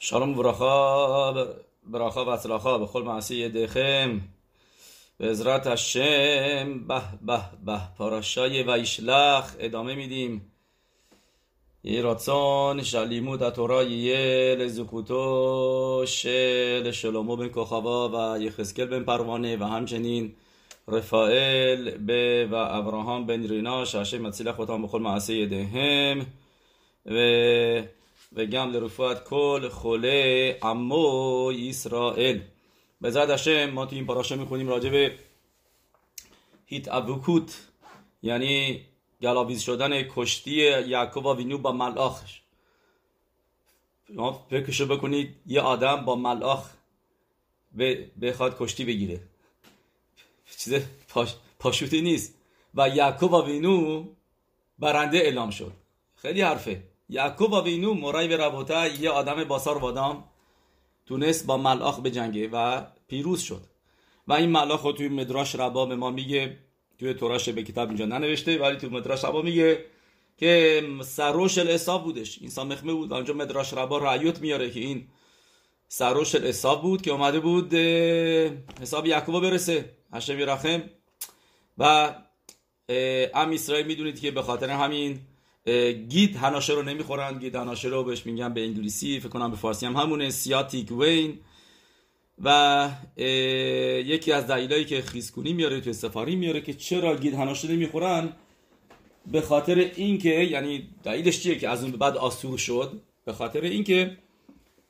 שלום וברכה, ברכה והצלחה בכל מעשי ידיכם. בעזרת השם, בה בה בה, פרשי וישלח, ادامه מידים יהי רצון שלימוד התורה יהיה לזכותו של שלמה בן כוכבא ויחזקאל בן פרוונה והמג'נין רפאל ואברהם בן רינה שהשם יצליח אותם בכל מעשי ידיהם ו... וגם לרפואת כל חולי עמו ישראל בעזרת השם ما تو این پاراشه میخونیم راجع به هیت یعنی گلاویز شدن کشتی یعقوب و وینو با ملاخش شما فکرشو بکنید یه آدم با ملاخ ب- بخواد کشتی بگیره چیز پاش... پاشوتی نیست و یعقوب و وینو برنده اعلام شد خیلی حرفه یعقوب و وینو مرای به ربوته یه آدم باسار وادام تونست با ملاخ بجنگه و پیروز شد. و این ملاخ رو توی مدراش ربا به ما میگه توی توراش به کتاب اینجا ننوشته ولی توی مدراش ربا میگه که سروش الاساب بودش. این سامخمه بود و اونجا مدراش ربا رعیوت میاره که این سروش الاساب بود که اومده بود حساب یعقوب برسه. هشم یرحم و ام اسرائیل می‌دونید که به خاطر همین گید هناشه رو نمی‌خورن گید هناشه رو بهش میگن به انگلیسی فکر کنم به فارسی هم همونه سیاتیک وین. و یکی از دلایلی که خیسکونی میاره توی سفاری میاره که چرا گید هناشه نمی‌خورن؟ به خاطر اینکه یعنی دلیلش چیه که از اون بعد آسور شد؟ به خاطر اینکه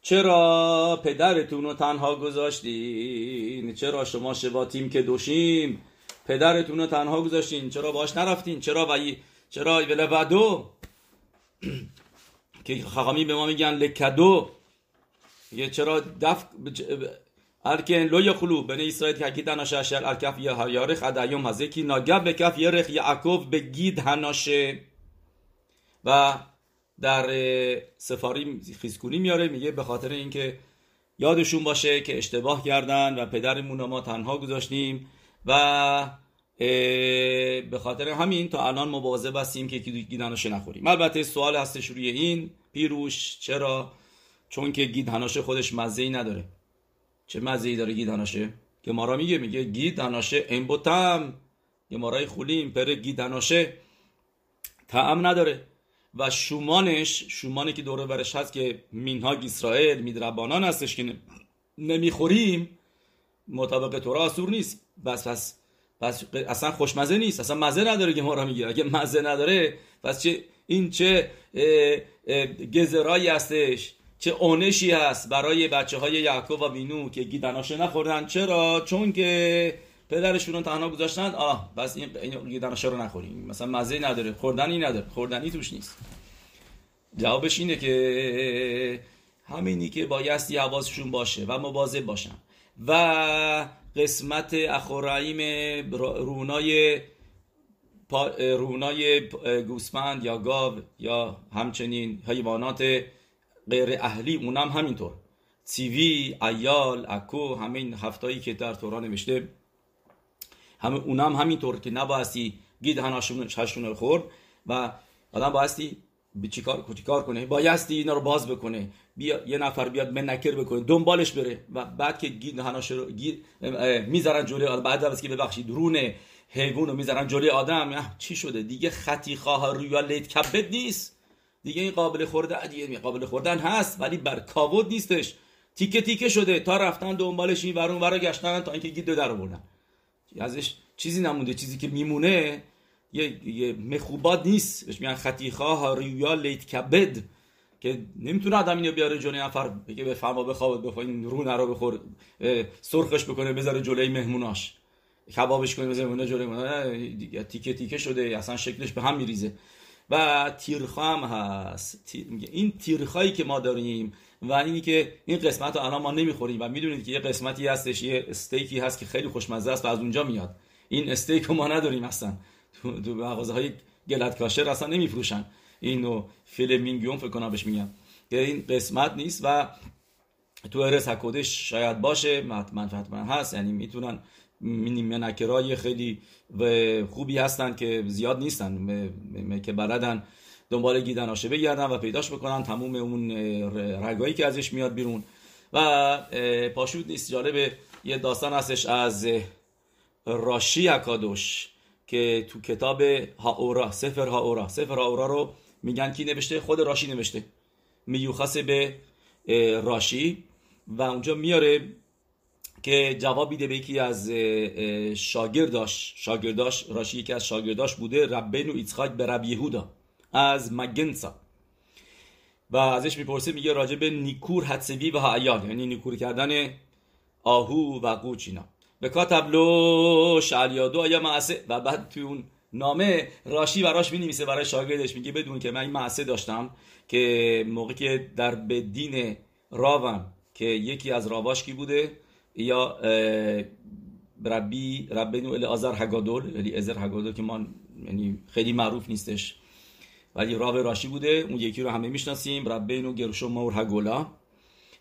چرا پدرتون رو تنها گذاشتین؟ چرا شما شواتیم که دوشیم؟ پدرتون رو تنها گذاشتین؟ چرا باش نرفتین؟ چرا وی چرا ولودو که خاقامی به ما میگن لکدو یه چرا دف الکن لو یخلو بنی اسرائیل که گید هناشه اشل الکف یارخ ادایوم هزه کی ناگب به کف یرخ یعقوب به گید هناشه. و در سفاری خیزکونی میاره میگه به خاطر اینکه یادشون باشه که اشتباه کردن و پدرمون ما تنها گذاشتیم و به خاطر همین تا الان مواظب هستیم که گیدناشه نخوریم. البته سوال هستش روی این. پیروش چرا؟ چون که گید هناشه خودش مزه ای نداره. چه مزه ای داره گید هناشه که ما را میگه میگه گید هناشه این بوتم یه مارای خولیم پر گید هناشه طعم نداره. و شومانش شومانی که دوره برش هست که مینهاگ اسرائیل میدربانان هستش که نمی‌خوریم مطابق تورا آسور نیست. بس پس پس اصلا خوشمزه نیست اصلا مزه نداره که ما را میگه اگه مزه نداره پس چه این چه گزرایی هستش چه اونشی هست برای بچه های یعقوب و وینو که گیدناشه نخوردن. چرا؟ چون که پدرشون رو تنها گذاشتن. آه بس این گیدناشه رو نخوریم مثلا مزه نداره خوردنی نداره خوردنی توش نیست. جوابش اینه که همینی که بایستی حواسشون باشه و مواظب باشن. و قسمت اخوراییم رونای رونای گوسفند یا گاو یا همچنین حیوانات غیر اهلی اونم همینطور. سیوی، ایال، اکو همین هفتایی که در تورا نوشته همه اونم همینطور که نبایستی گید هناشون خورد و آدم بایستی چیکار کنه؟ بایستی اینا رو باز بکنه. بیا یه نفر بیاد منکر بکنه. دنبالش بره. و بعد که گید هناش رو گید می‌ذارن جلوی آدم. بعد از که ببخشید رونه حیوان می‌ذارن جلوی آدم. چی شده؟ دیگه خطی خواه رویا لیت کبد نیست. دیگه این قابل خوردن دیگه قابل خوردن هست ولی بر کاود نیستش. تیکه تیکه شده. تا رفتن دنبالش این ورون ورا گشتن تا اینکه گید رو در آوردن. ازش چیزی نمونده. چیزی که میمونه یه, یه مخوبات نیست. بهش میگن خطیخا هاریویا لیت کبد. که نمی‌تونه آدم اینو بیاره جلوی نفر بگه به فما بخواب این رو نرو بخور سرخش بکنه بذاره جلوی مهموناش. کبابش کنه بذاره مهمونا جلوی مهمونا. تیکه تیکه شده اصلا شکلش به هم میریزه. و تیرخا هم هست. تیر- این تیرخایی که ما داریم و اینی که این قسمت رو الان ما نمی‌خوریم و می‌دونید که یه قسمتی هستش یه استیکی هست که خیلی خوشمزه است و از اونجا میاد. این استیک رو ما نداریم اصلا. تو, تو مغازه های گلت کاشر اصلا نمیفروشن. اینو فیلمینگیون فکر کنم بهش میگن. که این قسمت نیست و تو ارس حکودش شاید باشه حتما حتما هست. یعنی می‌تونن منکرای خیلی و خوبی هستن که زیاد نیستن. که بلدن دنبال گیدناشه بگردن و پیداش بکنن. تموم اون رگایی که ازش میاد بیرون. و پاشوت نیست. جالب یه داستان هستش از راشی اکادوش که تو کتاب هاورا سفر هاورا. سفر هاورا رو میگن کی نوشته؟ خود راشی نوشته. میوخاس به راشی. و اونجا میاره که جواب میده به یکی از شاگرداش. شاگرداش راشی یکی از شاگرداش بوده ربینو ایتخاک به رب یهودا از مگنسا. و ازش می‌پرسه میگه راجع به نیکور حدسوی و هایال یعنی نیکور کردن آهو و قوچ اینا. به کاتبلو شعلیادو آیا معسه و بعد توی اون نامه راشی براش می نویسه برای شاگردش میگه بدون که من این معسه داشتم که موقعی که در بدین راوم که یکی از راواش کی بوده؟ یا ربی ال آزر هگادول یعنی ازر هگادول که ما یعنی خیلی معروف نیستش. ولی راو راشی بوده اون یکی رو همه می‌شناسیم ربینو گرشو مور هگولا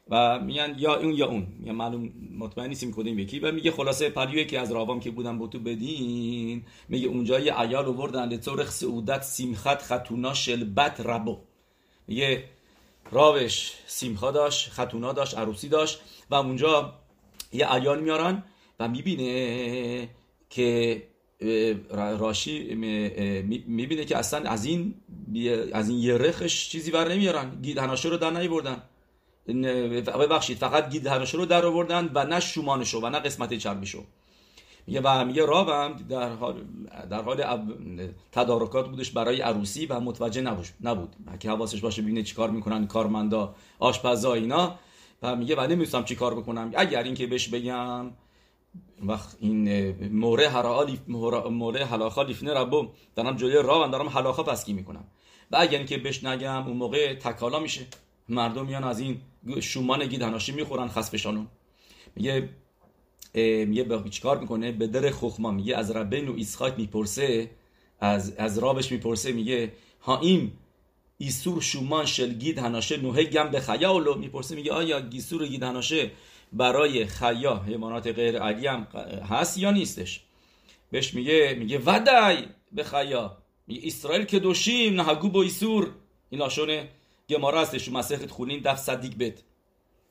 و میگن یا اون یا اون. میگن معلوم مطمئن نیستیم کدوم یکی. و میگه خلاصه پریوی که از راوام که بودن با تو بدین. میگه اونجا یه عیال آوردن لطور سعودت سیمخت خطونا شلبت ربو. میگه راوش سیمخا داشت خطونا داشت عروسی داشت و اونجا یه عیال میارن و می‌بینه که راشی می‌بینه که اصلا از این از این یه رخش چیزی بر نمیارن. گیدهناشه رو در نیوردن ببخشید فقط گیدهناشه رو در آوردن و نه شومانشو و نه قسمت چربیشو. میگه و میگه راوم در حال در حال تدارکات بودش برای عروسی و متوجه نبود نبود. که حواسش باشه ببینه چیکار می‌کنن کارمندا آشپزا اینا. و میگه و چی کار بکنم. اگر اینکه بهش بگم وقت این موره حرالی موره حلاخا لیفنه ربو. دارم جلوی راه دارم حلاخا پسکی می‌کنم. و اگر اینکه بهش نگم اون موقع تکالا میشه. مردم میان از این شومان گیدهناشی می‌خورن خسبشانو میگه میگه به چیکار می‌کنه به در خخما میگه از ربن و ایسخاک می‌پرسه از از رابش می‌پرسه میگه ها این ایسور شومان شل گید هناشه نوه گم به خیالو می‌پرسه میگه آیا گیسور گید هناشه برای خیا حیوانات غیر علی هم هست یا نیستش؟ بهش میگه میگه ودای به خیا میگه اسرائیل که دوشیم نهگو با ایسور. این لاشونه گمارا هستش مسیحت خونین دف صدیق بد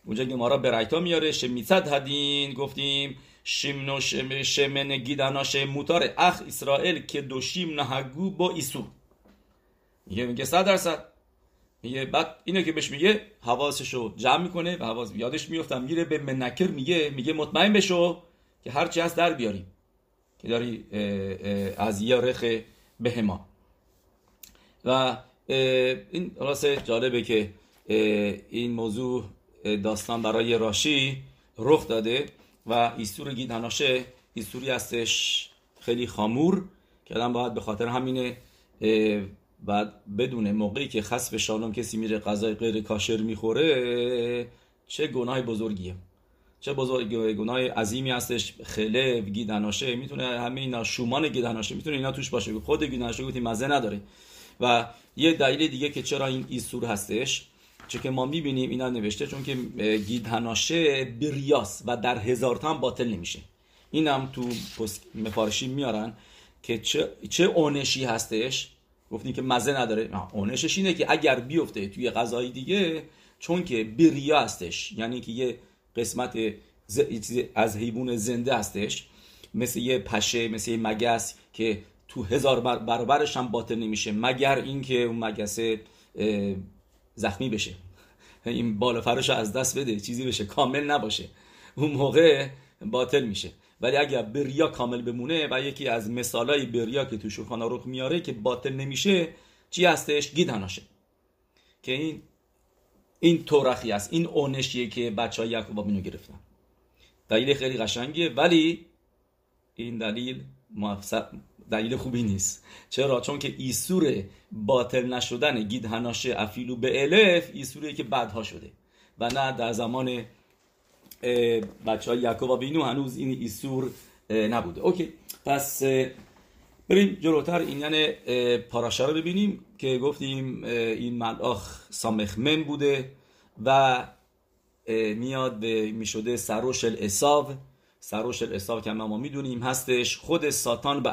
اونجا گمارا برایتا میاره شمیصد هدین گفتیم شمنو شم شمن گیدناش موتار. اخ اسرائیل که دوشیم نهگو با ایسور میگه میگه صد درصد. میگه بعد اینو که بهش میگه حواسشو جمع می‌کنه و حواس یادش میفتم میره به منکر میگه میگه مطمئن بشو که هر چی هست در بیاری که داری از یه رخ بهما. و این راسته جالبه که این موضوع داستان برای راشی رخ داده و ایستور گیدناشه ایستوری هستش خیلی خامور که آدم باید به خاطر همینه بعد بدون موقعی که خصف شالوم کسی میره غذای غیر کاشر می‌خوره چه گناه بزرگیه. چه بزرگ گناه عظیمی هستش. خله گیدناشه می‌تونه همه اینا شومان گیدناشه می‌تونه اینا توش باشه. خود گیدناشه گفتی مزه نداره. و یه دلیل دیگه که چرا این ایسور هستش چه که ما می‌بینیم اینا نوشته چون که گیدهناشه بریاس و در هزار هم باطل نمیشه. اینم تو مفارشی میارن که چه, چه اونشی هستش؟ گفتیم که مزه نداره. اونشش اینه که اگر بیفته توی غذای دیگه چون که بریا هستش. یعنی که یه قسمت. از حیوان زنده هستش. مثل یه پشه مثل یه مگس که تو هزار بر... برابرش هم باطل نمیشه مگر اینکه اون مگسه زخمی بشه. این بالا فرش از دست بده چیزی بشه کامل نباشه. اون موقع باطل میشه. ولی اگر بریا کامل بمونه و یکی از مثالای بریا که تو شوخان روخ میاره که باطل نمیشه چی هستش؟ گیدناشه که این این تورخی است. این اونشیه که بچه های یعقوب گرفتن. دلیل خیلی قشنگیه. ولی این دلیل دلیل خوبی نیست. چرا؟ چون که איסור باطل نشدن גיד הנשה אפילו به الف איסור یه که بعدها شده. و نه در زمان بچه های יעקב אבינו هنوز این איסור نبوده. OK. پس بریم جلوتر این یعنی פרשה رو ببینیم که گفتیم این מלאך سامخمن بوده و میاد به می‌شده سروش الاساو. سروش الاساو که ما می‌دونیم هستش خود ساتان به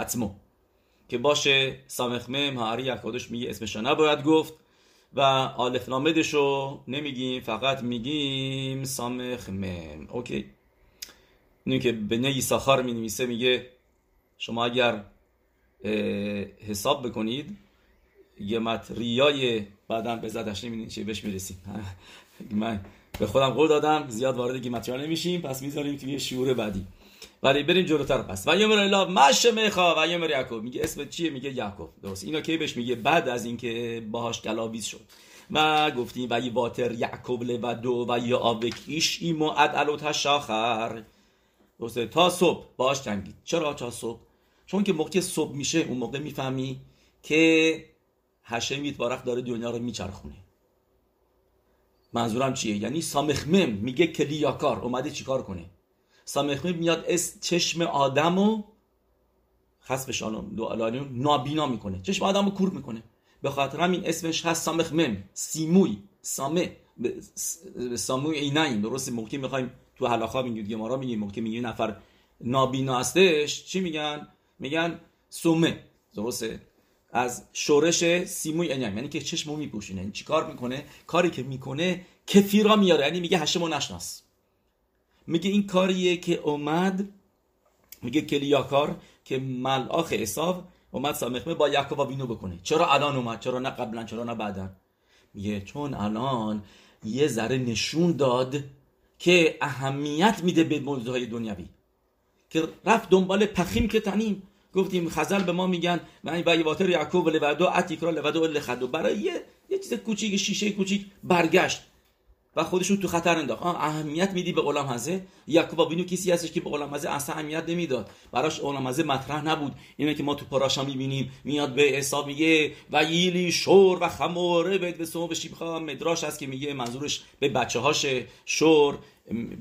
که باشه سامخمم هاری اکادش میگه اسمش نباید گفت و آلف لامدش رو نمیگیم فقط میگیم سامخمم اوکی. اینو که به نی ساخار می نویسه میگه شما اگر حساب بکنید یه متریای بعدم به زدش نمیدین چه بهش می‌رسیم. من به خودم قول دادم زیاد وارد گیمتریا نمیشیم پس می‌ذاریم توی شعور بعدی. ولی بریم جلوتر پس. و یومر الا مش میخوا و یومر یعقوب. میگه اسم چیه؟ میگه یعقوب. درست. اینا کی بهش میگه؟ بعد از اینکه باهاش گلاویز شد. و گفتیم و واتر یعقوب لودو و یا آبکیش ایمو ادعلوت شاخر درسته. تا صبح باهاش جنگید. چرا تا صبح؟ چون که موقع صبح میشه اون موقع می‌فهمی که هشم بارخ داره دنیا رو میچرخونه. منظورم چیه؟ یعنی سامخمم میگه کلیاکار اومده چیکار کنه؟ سامخمم میاد اس چشم آدمو خسبش نابینا می‌کنه. چشم آدمو کور می‌کنه. به خاطر همین اسمش هست سامخمم سیموی. سامه. ساموی اینایم درست موقعی می‌خوایم تو حلاخا میگیم گمارا میگیم. موقعی میگه نفر نابینا هستش. چی میگن؟ میگن سومه. درسته. از شورش سیموی انیم یعنی که چشمو میپوشونه. یعنی چی کار می‌کنه؟ کاری که می‌کنه کفیرا میاره. یعنی میگه هشمو نشناس. میگه این کاریه که اومد میگه کلیاکار که ملاخ حساب اومد سامخمه با یعقوب و بینو بکنه. چرا الان اومد؟ چرا نه قبلا؟ چرا نه بعدا؟ میگه چون الان یه ذره نشون داد که اهمیت میده به موضوعهای دنیوی که رفت دنبال پخیم که تنیم. گفتیم خزل به ما میگن من با واتر یعقوب لودو اتیکرا لودو لخدو. برای یه یه چیز کوچیک شیشه کوچیک برگشت. و خودش رو تو خطر انداخت. اهمیت میدی به علام هزه یعقوب بینو کسی هستش که به علام هزه اصلا اهمیت نمی‌داد. براش علام هزه مطرح نبود. اینه که ما تو پاراشا می‌بینیم. میاد به حساب میگه و ییلی شور و خموره به سمو به مدراش هست که میگه منظورش به بچه هاش شور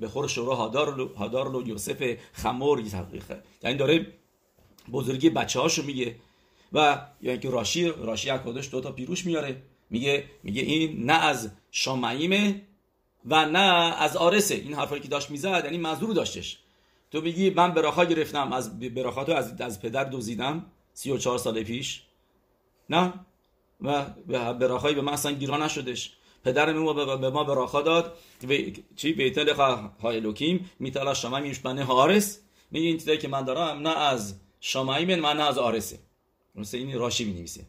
به خور شورا هادار هادار لو یوسف خمور. یعنی داره بزرگی بچه هاشو میگه. و یعنی که راشی راشی دو تا پیروش میاره. میگه میگه این نه از شامعیمه و نه از آرسه. این حرفایی که داشت می‌زد یعنی منظور داشتش. تو میگی من براخا گرفتم از براخاتو از از پدر دوزیدم 34 سال پیش. نه؟ و براخایی به من اصلا گیرا نشدش. پدر ما به ما براخا داد. و چی؟ بیتل های لوکیم. میتلا میش بنه هارس میگه این که من دارم نه از من من نه از آرسه. مثل این راشی می نویسه.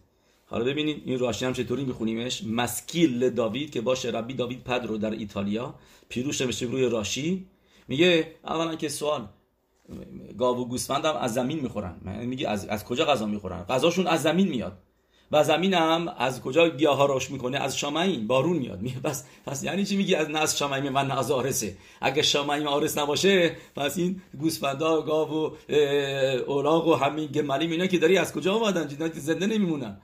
حالا ببینید این راشی هم چطوری میخونیمش؟ مسکیل داوید که باشه ربی داوید پدرو در ایتالیا. پیروش نوشته روی راشی. میگه اولا که سوال گاو و گوسفندم از زمین می‌خورن. میگه از, از کجا غذا می‌خورن؟ غذاشون از زمین میاد. و زمین هم از کجا گیاه ها روش می‌کنه؟ از شامعین بارون میاد. میگه پس پس یعنی چی میگی؟ از نه از شامعین من نه از آرسه. اگه شامعین آرس نباشه پس این گوسفندا گاو و اولاغ و همین گملی اینا که داری از کجا اومدن؟ زنده نمیمونن.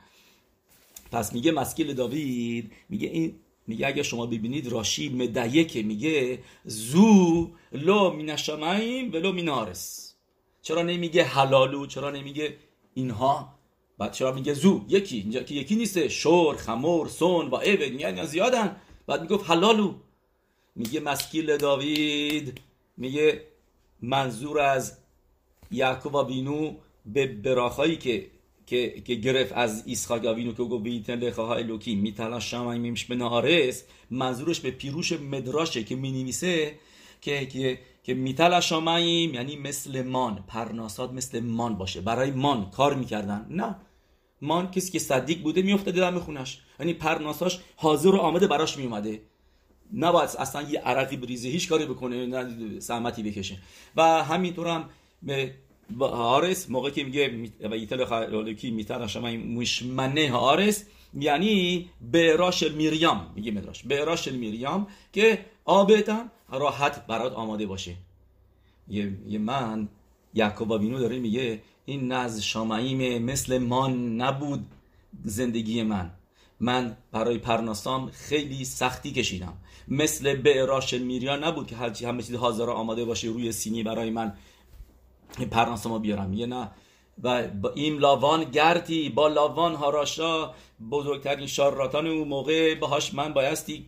پس میگه مسکیل داوید میگه این میگه اگه شما ببینید راشی مدیه که میگه زو لو مین شمعیم ولو مین آرس چرا نمیگه حلالو چرا نمیگه اینها؟ بعد چرا میگه زو؟ یکی اینجا که یکی نیسته شور خمور سون و ایود یعنی زیادن. بعد می‌گفت حلالو. میگه مسکیل داوید میگه منظور از یعقوب و بینو به براخایی که که که گرفت از ایسخاک آوینو که گفت بیتن لخه های لوکی میتلا شمای میمش به نهارس منظورش به پیروش مدراشه که می‌نویسه که که که میتلا شاماییم یعنی مثل مان پرناسات مثل مان باشه. برای مان کار می‌کردن. نه. مان کسی که صدیق بوده میفته دم خونش یعنی پرناساش حاضر و آمده براش میومده نباید اصلا یه عرقی بریزه هیچ کاری بکنه نه سمتی بکشه. و همینطور هم به هارس موقع که میگه و ایتل خالکی میتر شما مشمنه هارس یعنی به راش میریام میگه مدراش به راش میریام که آبتم راحت برات آماده باشه. یه, من یعقوب بینو داره میگه این نز شامعیم مثل من نبود زندگی من. من برای پرناسام خیلی سختی کشیدم. مثل به راش میریان نبود که هرچی همه چیز حاضر آماده باشه روی سینی برای من. پرناسما بیارم یه نه. و با این لاوان گردی با لاوان هاراشا بزرگترین شاراتان اون موقع باهاش من بایستی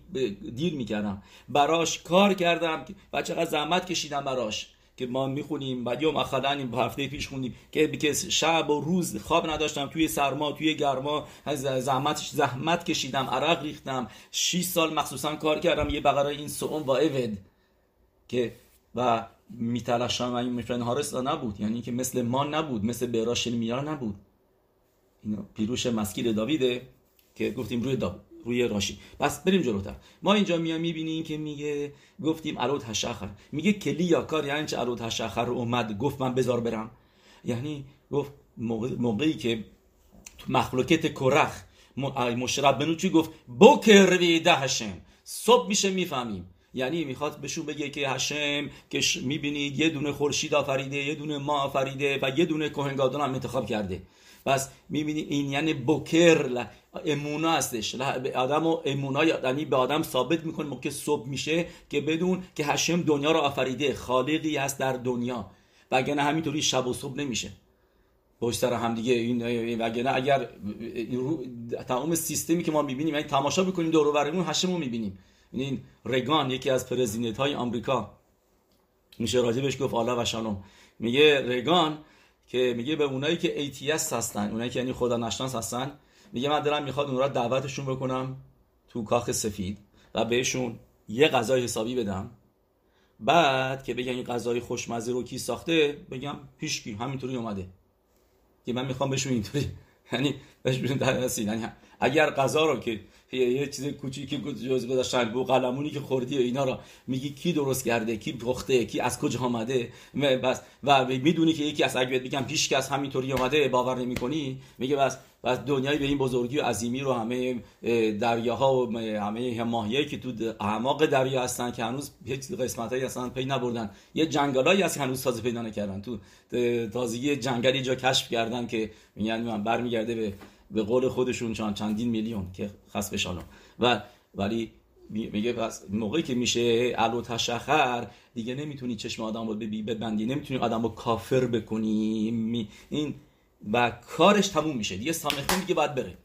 دیر می‌کردم. براش کار کردم و چقدر زحمت کشیدم براش که ما می‌خونیم. بعد یوم اخدن این هفته پیش خوندیم که که شب و روز خواب نداشتم. توی سرما توی گرما زحمت زحمت کشیدم عرق ریختم. 6 سال مخصوصا کار کردم. یه بقره این سوم و اود که و میتلاشم این میفرن هارس نبود. یعنی که مثل ما نبود مثل براش میار نبود. اینا پیروش مسکیل داویده که گفتیم روی داوید روی راشی. پس بریم جلوتر. ما اینجا میام می‌بینیم که میگه گفتیم الوت هشخر میگه کلی یا کار یعنی چه الوت هشخر اومد. گفت من بذار برم. یعنی گفت موقعی که تو مخلوقت کرخ مشرب بنو چی گفت بکر ویده هشم صبح میشه می‌فهمیم. یعنی می‌خواد بهشون بگه که هشم که می‌بینید یه دونه خورشید آفریده یه دونه ما آفریده و یه دونه کوهنگادان هم انتخاب کرده. پس می‌بینی این یعنی بکر امونا هستش. آدم و امونا یعنی به آدم ثابت می‌کنه موقع صبح میشه که بدون که هشم دنیا رو آفریده. خالقی هست در دنیا. وگرنه همینطوری شب و صبح نمیشه. پشت سر هم دیگه این وگرنه اگر تمام سیستمی که ما می‌بینیم یعنی تماشا بکنیم دور و برمون هشم رو می‌بینیم. این رگان یکی از پرزیدنت های آمریکا. میشه راجبش گفت آلا و شالوم. میگه رگان که میگه به اونایی که ATS هستن اونایی که یعنی خدا نشناس هستن میگه من دارم می‌خواد اون را دعوتشون بکنم تو کاخ سفید و بهشون یه غذای حسابی بدم. بعد که بگم این غذای خوشمزه رو کی ساخته بگم پیشکی همینطوری اومده. که من می‌خوام بهشون اینطوری. یعنی بهشون در یعنی اگر غذا رو که یه چیز کوچیکی جز گذاشتن. بو قلمونی که خوردی و اینا رو میگی کی درست کرده؟ کی پخته؟ کی از کجا آمده؟ بس. و می‌دونی که یکی از اگه بگم پیش کس همینطوری اومده باور نمی‌کنی؟ میگه بس بس دنیای به این بزرگی و عظیمی رو همه دریاها و همه ماهیایی که تو اعماق دریا هستن که هنوز هیچ قسمتایی اصلا پی نبردن. یه جنگلایی هست هنوز تازه پیدا نکردن. تو تازگی جنگلی جا کشف کردن که میگن من برمیگرده به به قول خودشون چند چندین میلیون که خاص بشانم و ولی میگه پس موقعی که میشه علو تشخر دیگه نمی‌تونی چشم آدم رو ببندی نمی‌تونی آدم رو کافر بکنی. این و کارش تموم میشه. دیگه سامخه دیگه باید بره.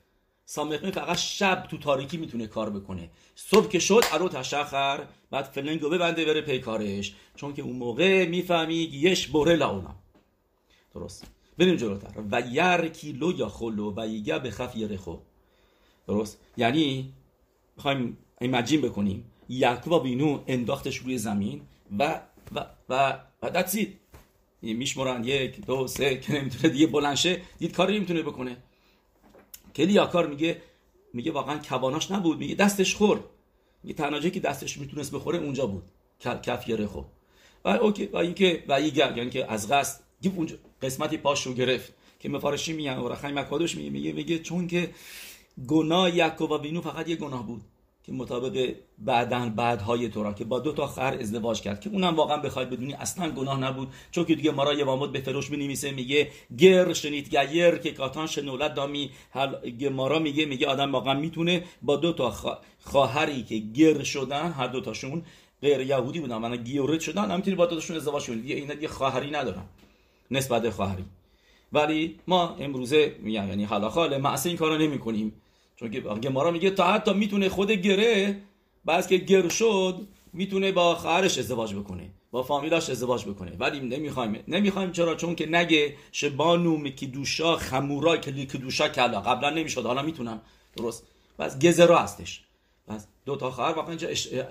سامخه فقط شب تو تاریکی می‌تونه کار بکنه. صبح که شد علو تشخر بعد فلنگو ببنده بره پی کارش. چون که اون موقع می‌فهمی یش بره لاونم درست. بریم جلوتر. و یر کیلو یا خلو و یگه به خف یرخو. درست؟ یعنی می‌خوایم این مجیم بکنیم. یعقوب بینو انداختش روی زمین و و و و دتسید میشمرن یک دو سه که نمی‌تونه دیگه بلنشه دید کاری نمی‌تونه بکنه. کلی کار میگه میگه واقعا کواناش نبود. میگه دستش خورد. میگه تنها که دستش می‌تونست بخوره اونجا بود. کف یرخو. و اوکی و اینکه و یعنی که از قصد اونجا قسمتی پاش رو گرفت که مفارشی میگن و رخای مکادوش میگه میگه میگه چون که گناه یعقوب بینو فقط یه گناه بود که مطابق بعدن بعدهای تورا که با دو تا خر ازدواج کرد که اونم واقعا بخواد بدونی اصلا گناه نبود. چون که دیگه مارا وامد به فروش نمیسه میگه گر شنید گیر که کاتان شنولت دامی. مارا میگه میگه آدم واقعا می‌تونه با دو تا خواهری که گر شدن هر دو تاشون غیر یهودی بودن من گیورت شدن هم با دو تاشون ازدواج کنید. اینا دیگه خواهری ندارن. نسبت خواهری. ولی ما امروزه میگم یعنی حالا خاله معصه این کارو نمی کنیم چون که ما میگه تا حتی می‌تونه خود گره بعد که گر شد می‌تونه با خواهرش ازدواج بکنه با فامیلاش ازدواج بکنه. ولی نمی‌خوایم نمی‌خوایم چرا؟ چون که نگه شبانو دوشا خمورا که دوشا کلا قبلا نمی‌شد حالا می‌تونم. درست. بس گزرا هستش. بس دو تا خواهر واقعا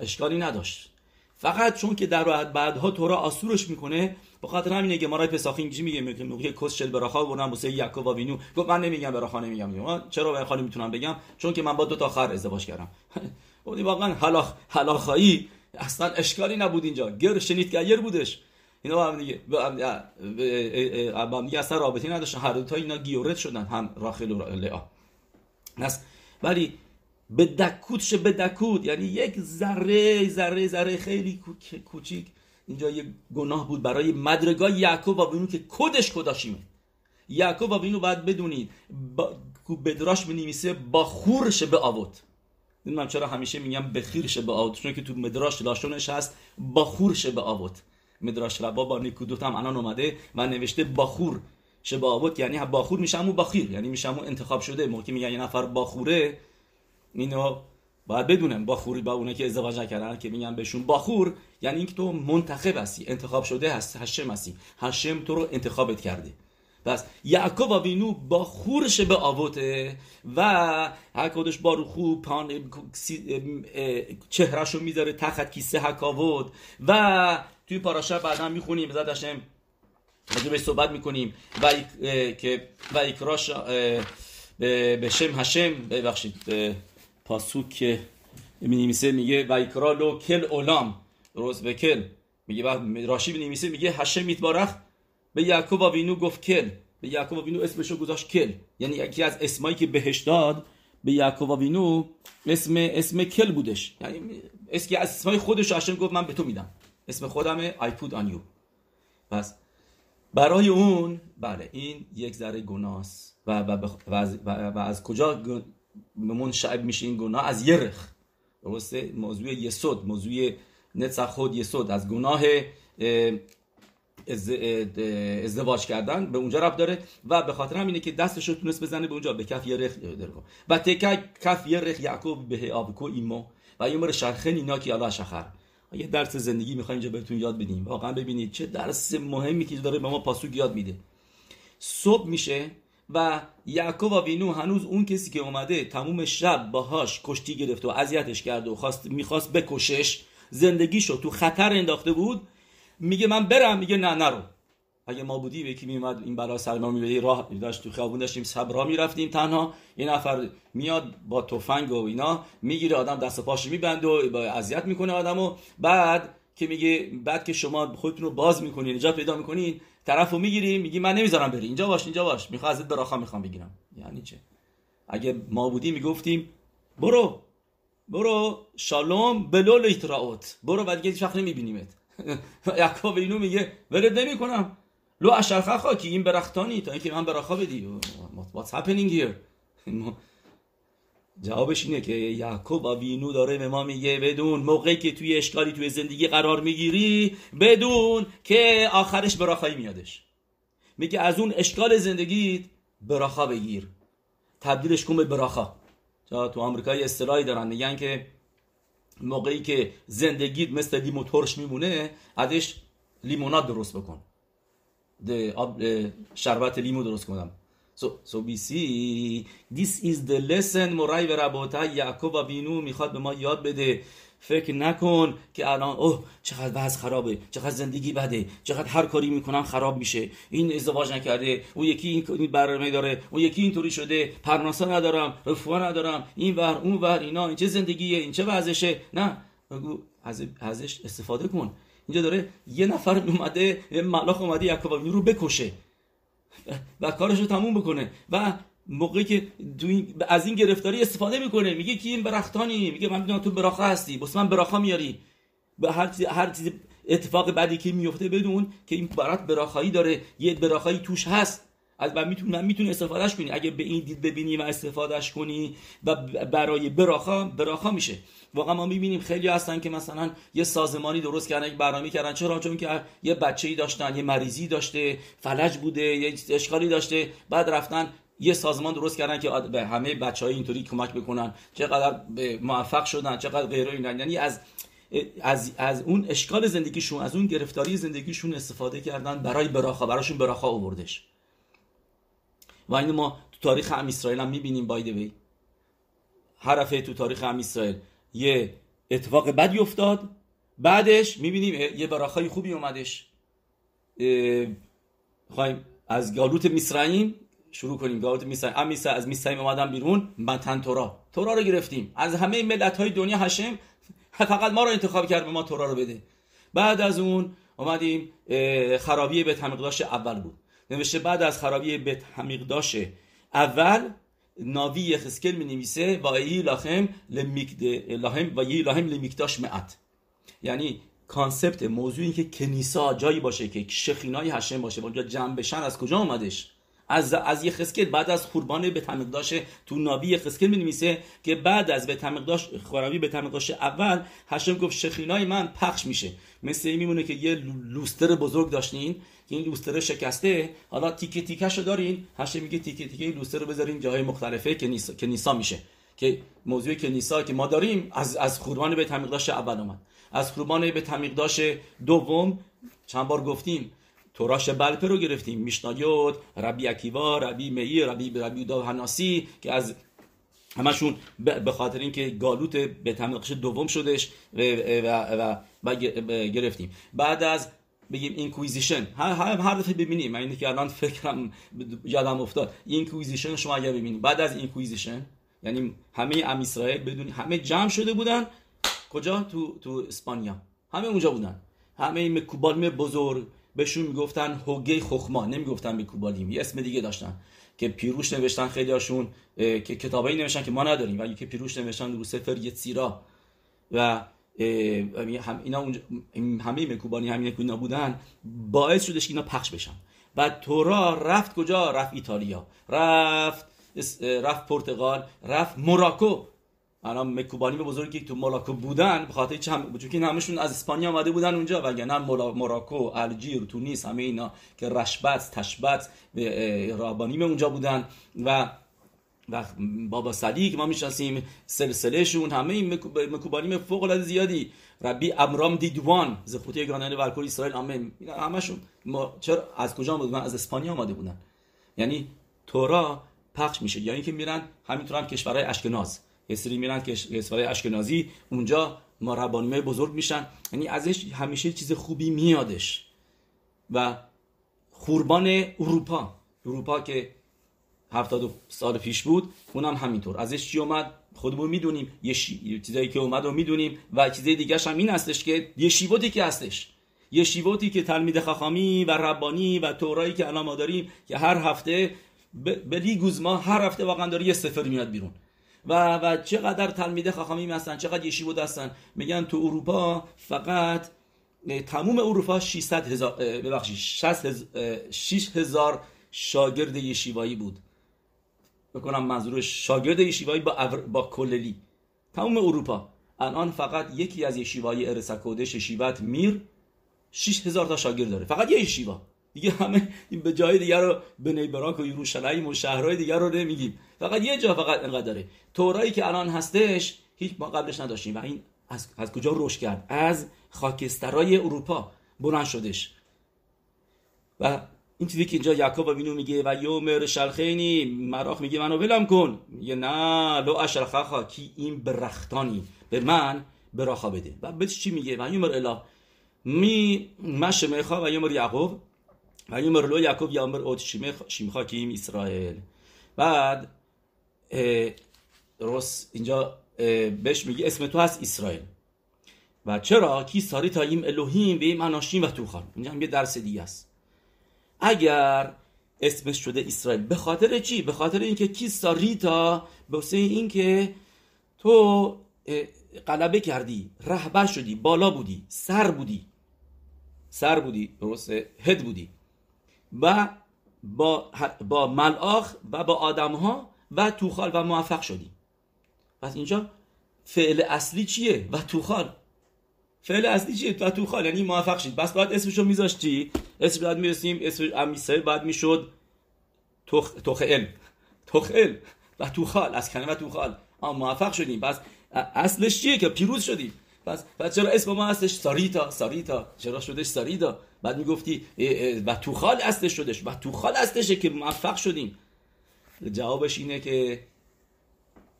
اشکالی نداشت. فقط چون که در بعدها تورا آسورش می‌کنه به خاطر همینه که مارای پساخی اینجوری میگه میگه موقع کس شل براخا بردم واسه یعقوب و وینو. گفت من نمیگم براخا نمیگم من چرا به خالی می‌تونم بگم؟ چون که من با دو تا خر ازدواج کردم. اون واقعا حلاخ حلاخایی؟ اصلا اشکالی نبود اینجا. گر شنید گیر بودش. اینا با هم دیگه با هم دیگه اصلا رابطی نداشتن. هر دو تا اینا گیورت شدن. هم راخل و لعا ولی به دکوتش به دکوت یعنی یک ذره ذره ذره خیلی کوچیک. اینجا یه گناه بود برای مدرگاه یعقوب و بینو که کدش کداشیمه. یعقوب و بینو باید بدونید با... بدراش بنویسه با خورش به آوت. من چرا همیشه میگم بخیرش به آوت چون که تو مدراش لاشونش هست با خورش به آوت. مدراش ربا با نیکودوت هم الان اومده و نوشته با آوت یعنی باخور میشه همون باخیر یعنی میشه انتخاب شده. موقعی میگن یه نفر باخوره اینو باید بدونم باخوری با اونه که ازدواج نکردن که میگن بهشون باخور یعنی اینکه تو منتخب هستی انتخاب شده هست هشم هستی. هشم تو رو انتخابت کرده. پس یعقوب و وینو با خورش به آوته و هر کدش بارو خوب پان چهرشو می‌ذاره تخت کیسه حکاوت و توی پاراشا بعدا می‌خونیم زد هشم به صحبت می‌کنیم. و که و اکراش به شم هشم ببخشید پاسوک مینیمیسه میگه و اکرا لو کل اولام. روز به کل. میگه راشی مینیمیسه میگه هشم میتبارخ. به یعقوب و وینو گفت کل. به یعقوب و وینو اسمشو گذاشت کل. یعنی یکی از اسمایی که بهش داد به یعقوب و وینو اسم اسم کل بودش. یعنی اسکی از اسمای خودش هشم گفت من به تو میدم. اسم خودمه I put on you. پس برای اون بله این یک ذره گناست. و, و, و, و, از کجا منشعب میشه این گناه از یرخ. درسته؟ موضوع یسود موضوع نتسخ خود یسود. از گناه ازدواج کردن به اونجا رب داره و به خاطر همینه که دستش رو تونست بزنه به اونجا به کف یرخ و تکه کف یرخ یعقوب به آبکو ایمو و یه مر شرخن اینا که الله شخر. یه درس زندگی می‌خوایم اینجا بهتون یاد بدیم. واقعا ببینید چه درس مهمی که داره به ما پاسوک یاد میده. صبح میشه و یعقوب و وینو هنوز اون کسی که اومده تموم شب باهاش کشتی گرفت و اذیتش کرد و خواست می‌خواست بکشش زندگیشو تو خطر انداخته بود. میگه من برم میگه نه نرو. اگه ما بودی یکی میومد این برای سلمان میبدی راه داشت تو خیابون داشتیم صبرا می‌رفتیم. تنها یه نفر میاد با تفنگ و اینا می‌گیره آدم دست پاش میبند و با اذیت می‌کنه آدمو. بعد که میگه بعد که شما خودتون رو باز می‌کنین نجات پیدا می‌کنین طرفو می‌گیری میگی من نمی‌ذارم بری. اینجا باش اینجا باش. می‌خوام ازت براخا می‌خوام بگیرم. یعنی چه اگه ما بودیم می‌گفتیم برو برو شالوم بلول ایتراوت برو بعد دیگه شخص نمیبینیمت. یعقوب اینو میگه ولد نمی‌کنم. لو اشرخه خاکی این برختانی تا اینکه من براخا بدی. What's happening here? جوابش اینه که یعقوب وینو داره به ما میگه بدون موقعی که توی اشکالی توی زندگی قرار می‌گیری بدون که آخرش براخایی میادش. میگه از اون اشکال زندگیت براخا بگیر. تبدیلش کن به براخا تو آمریکا یه اصطلاحی دارن میگن که موقعی که زندگیت مثل لیمو ترش میمونه ازش لیموناد درست بکن. شربت لیمو درست کنم. So, so we see this is the lesson مرای و رباتا یعقوب و بینو می‌خواد به ما یاد بده فکر نکن که الان اوه چقدر وضع خرابه چقدر زندگی بده چقدر هر کاری می‌کنم خراب میشه. این ازدواج نکرده او یکی این برنامه داره او یکی اینطوری شده پرناسا ندارم رفوا ندارم این ور اون ور اینا این چه زندگیه این چه وضعشه نه. بگو ازش استفاده کن. اینجا داره یه نفر اومده ملاخ اومده یعقوب رو بکشه. و کارش رو تموم بکنه. و موقعی که از این گرفتاری استفاده می‌کنه. میگه که این برختانی. میگه من تو براخه هستی. بس من براخه میاری. به هر چیز هر چیز اتفاق بعدی که میفته بدون که این برات براخایی داره. یه براخایی توش هست. از و می‌تونی می‌تونی استفادهش کنی. اگه به این دید ببینی و استفادهش کنی و برای براخا براخا میشه. واقعا ما می‌بینیم خیلی هستن که مثلا یه سازمانی درست کردن یک برنامه کردن. چرا؟ چون که یه بچه‌ای داشتن یه مریضی داشته فلج بوده یه اشکالی داشته. بعد رفتن یه سازمان درست کردن که به همه بچه های اینطوری کمک بکنن. چقدر موفق شدن چقدر غیره اینا. یعنی از از, از اون اشکال زندگیشون از اون گرفتاری زندگیشون استفاده کردن برای براخا. براشون براخا آوردش. و اینو ما تو تاریخ هم اسرائیل هم می‌بینیم بایده هر تو تاریخ هم اسرائیل یه اتفاق بدی افتاد. بعدش می‌بینیم یه براخای خوبی اومدش. خواهیم از گالوت میسرائیم شروع کنیم. گالوت میسرائیم. ام از میسرائیم اومدن بیرون. متن تورا. تورا رو گرفتیم. از همه ملت های دنیا هشم فقط ما رو انتخاب کرد به ما تورا رو بده. بعد از اون اومدیم خرابی به تمقداش اول بود. نوشته بعد از خرابی بیت حمیقداش اول ناوی خسکل می نویسه و ای لاهم لهم و ای لاهم لمیکداش معت یعنی کانسپت موضوع این که کنیسا جایی باشه که شخینای هشم باشه. اونجا جمع بشن از کجا اومدش؟ از از یه خسکل بعد از قربان به تمقداش تو نابی خسکل می نویسه که بعد از به تمقداش خرابی به تمقداش اول هشم گفت شخینای من پخش میشه. مثل این میمونه که یه لوستر بزرگ داشتین. که این لوستر شکسته حالا تیکه تیکه شو دارین هشم میگه تیکه تیکه لوستر رو بذارین جاهای مختلفه که نیسا, که نیسا میشه. که موضوع کنیسا که ما داریم از از خوربان به تمیقداش اول اومد. از خوربان به تمیقداش دوم چند بار گفتیم توراش بلپه رو گرفتیم. میشنایوت ربی اکیوا ربی می ربی ربی دا هناسی که از همشون به خاطر اینکه גלות בית המקדש دوم شدش و, و, و, گرفتیم. بعد از بگیم inquisition هر هر هر دفعه ببینیم. من اینکه الان فکرم یادم افتاد. inquisition شما اگر ببینید. بعد از inquisition یعنی همه עם ישראל بدون همه جمع شده بودن. کجا؟ تو تو اسپانیا. همه اونجا بودن. همه מקובלים بزرگ بهشون می‌گفتن هوگه חכמה نمی‌گفتن מקובלים یه اسم دیگه داشتن که پیروش نوشتن خیلی هاشون که کتابایی نوشتن که ما نداریم. ولی که پیروش نوشتن رو سفر یتسیرا و هم اینا اونجا همه مکوبانی همین اینا بودن باعث شدش که اینا پخش بشن. و تورا رفت کجا؟ رفت ایتالیا. رفت رفت پرتغال رفت موراکو. الان مکوبانی بزرگی که تو موراکو بودن به خاطر چون که همشون از اسپانیا آمده بودن اونجا و نه موراکو الجیر تونیس همه اینا که رشبت تشبت رابانی اونجا بودن و و بابا صدیق ما می‌شناسیم سلسلهشون همه این مکوبانی فوق العاده زیادی. ربی ابرام دیدوان زخوتی گرانه ولکور اسرائیل همه همشون ما چرا از کجا بودن؟ از اسپانیا آمده بودن. یعنی تورا پخش میشه. یعنی که میرن همینطور هم کشورهای اشکناز یه سری میرن کشورهای اشکنازی اونجا ما ربانیمه بزرگ میشن. یعنی ازش همیشه چیز خوبی میادش. و خوربان اروپا. اروپا که هفتاد سال پیش بود اونم همینطور. ازش چی اومد؟ خودمون می‌دونیم. یه شی... چیزایی که اومد رو می‌دونیم و چیزای دیگه هم این هستش که یه شیوتی که هستش. یه شیوتی که تلمید خخامی و ربانی و تورایی که الان ما داریم که هر هفته به لیگوزما هر هفته واقعا داره یه سفر میاد بیرون. و و چقدر تلمیده خخامی هستن چقدر یشیبود هستن. میگن تو اروپا فقط تموم اروپا 600 هزار ببخشید 6 هزار شاگرد یشیوایی بود. بکنم منظورش شاگرد یشیوایی با با کللی. تمام اروپا. الان فقط یکی از یشیوایی ارسکودش یشیوت میر 6000 تا شاگرد داره. فقط یه یشیوا دیگه همه این به جای دیگر رو به نیبراک و یروشلایم و شهرهای دیگر رو نمیگیم. فقط یه جا فقط انقدر داره. تورایی که الان هستش هیچ ما قبلش نداشتیم و این از, از کجا رشد کرد؟ از خاکسترای اروپا. بلند شدش. و این چیزی که اینجا یعقوب بینو میگه و یومر شلخینی مراخ میگه منو ولم کن. میگه نه لو اشرخخا کی این برختانی؟ به من براخا بده. و به چی میگه؟ و یومر الا. می مش میخوا و یومر یعقوب. و یومر لو یعقوب یومر اوت شیمخا کیم؟ اسرائیل. بعد درست اینجا بهش میگه اسم تو هست اسرائیل. و چرا؟ کی ساری تا ایم الوهیم و ایم اناشیم و توخان اینجا هم یه درس دیگه است. اگر اسمش شده اسرائیل. به خاطر چی؟ به خاطر اینکه کی ساریتا به واسه اینکه تو غلبه کردی رهبر شدی بالا بودی سر بودی سر بودی درست هد بودی. و با با ملاخ و با آدم ها و توخال و موفق شدی. پس اینجا فعل اصلی چیه؟ و توخال. فعل اصلی چیه؟ و تو خال یعنی موفق شید. بس باید اسمشو میذاشتی. اسم باید می‌رسیم اسم امیسه بعد می‌شد تخ تخل تخل و تو خال از کلمه تو خال. موفق شدیم. پس اصلش چیه که پیروز شدیم؟ پس بعد چرا اسم ما هستش ساریتا؟ ساریتا. چرا شدش ساریتا؟ بعد می‌گفتی و تو خال اصلش شدش. و تو خال اصلشه که موفق شدیم. جوابش اینه که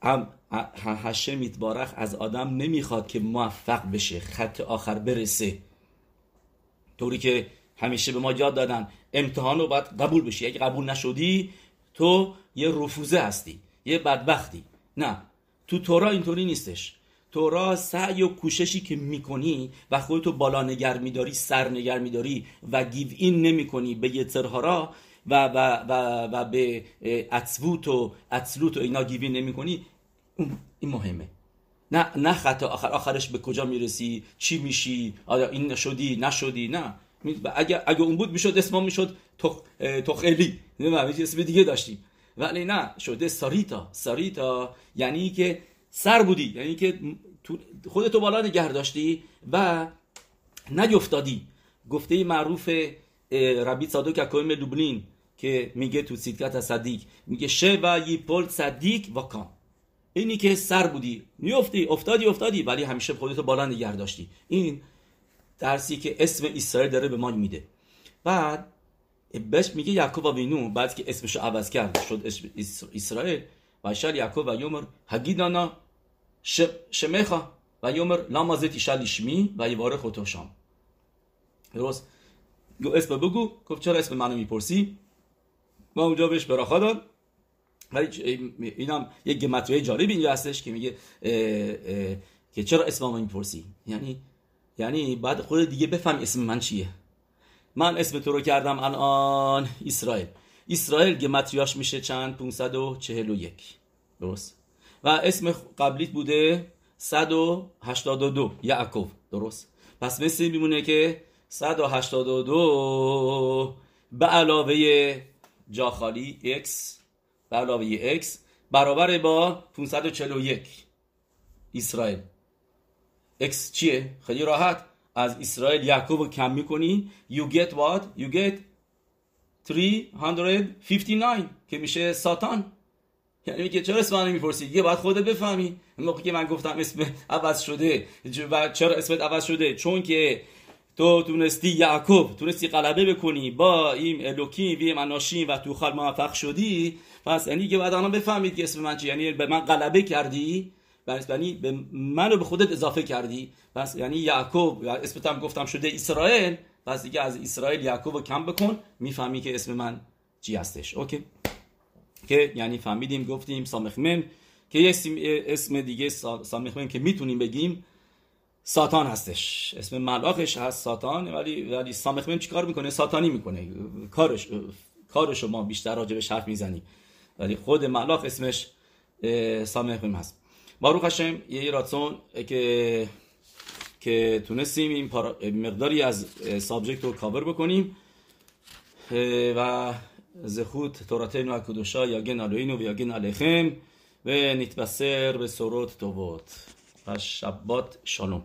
هم هشم میتبارخ از آدم نمی‌خواد که موفق بشه خط آخر برسه. طوری که همیشه به ما یاد دادن امتحان رو باید قبول بشی. اگه قبول نشدی تو یه رفوزه هستی یه بدبختی. نه تو تورا اینطوری نیستش. تورا سعی و کوششی که می‌کنی و خودتو بالا نگر میداری سر نگر میداری و گیو این نمی‌کنی به یترهارا و, و, و, و به اطلوت و اینا گیوین نمی کنی این مهمه. نه نه خطا. آخر آخرش به کجا می‌رسی؟ چی میشی؟ آیا این نشدی نشدی؟ نه. اگه اگه اون بود می‌شد اسمم می‌شد تخلی نه اسم دیگه داشتیم. ولی نه شده ساریتا. ساریتا یعنی که سر بودی. یعنی که خودتو بالا نگه داشتی و نیفتادی. گفته معروف ربی صادق اکویم دوبلین که میگه تو سیدکت صدیق. میگه شه و یی پل صدیق و کام اینی که سر بودی. میافتی افتادی افتادی ولی همیشه خودتو بالا نگه داشتی. این درسی که اسم اسرائیل داره به ما میده. بعد بهش میگه یعقوب وینو بعد که اسمش عوض کرد شد اسم اسرائیل. و شال یعقوب و یومر هگیدانا شمخا و یومر لامازت ایشال شمی و یواره خودتو شام درست؟ گو اسم بگو. گفت چرا اسم منو می‌پرسی؟ ما اونجا بهش براخا داد ولی اینم یک گمتریه جالب اینجا هستش که میگه که چرا اسم من می‌پرسی؟ یعنی یعنی بعد خود دیگه بفهم اسم من چیه. من اسم تو رو کردم الان اسرائیل. اسرائیل گمتریاش میشه چند؟ 541 درست؟ و اسم قبلیت بوده 182 یعقوب. درست؟ پس مثل میمونه که 182 به علاوه جا خالی x به علاوه x برابر با 541 اسرائیل. X چیه؟ خیلی راحت. از اسرائیل یعقوب کم می‌کنی. You get what? you get 359 که میشه ساتان. یعنی میگه چرا اسم من می‌پرسی؟ یه باید خودت بفهمی. موقعی که من گفتم اسم عوض شده. و چرا اسمت عوض شده؟ چون که تو تونستی یعقوب تونستی غلبه بکنی. با این الوکیم وی مناشین و تو خال موفق شدی. پس یعنی که بعد الان بفهمید که اسم من چی. یعنی به من غلبه کردی. پس یعنی به منو به خودت اضافه کردی. پس یعنی یعقوب اسمت هم گفتم شده اسرائیل. پس دیگه از اسرائیل یعقوب کم بکن. می‌فهمی که اسم من چی هستش. اوکی. که یعنی فهمیدیم گفتیم سامخمن که یه اسم دیگه سامخمن که می‌تونیم بگیم ساتان هستش. اسم ملاخش هست ساتان ولی ولی سامخمن چیکار می‌کنه؟ ساتانی می‌کنه. کارش کارش ما بیشتر راجع به שרף می‌زنیم. ولی خود מלאך اسمش سامخمن هست. ברוך השם יהי רצון که که تونستیم این پارا... مقداری از subject رو کاور بکنیم. و زخوت توراتین و کدوشا یا گن و یا گن و نتبسر به سرود توبوت و شبات شالوم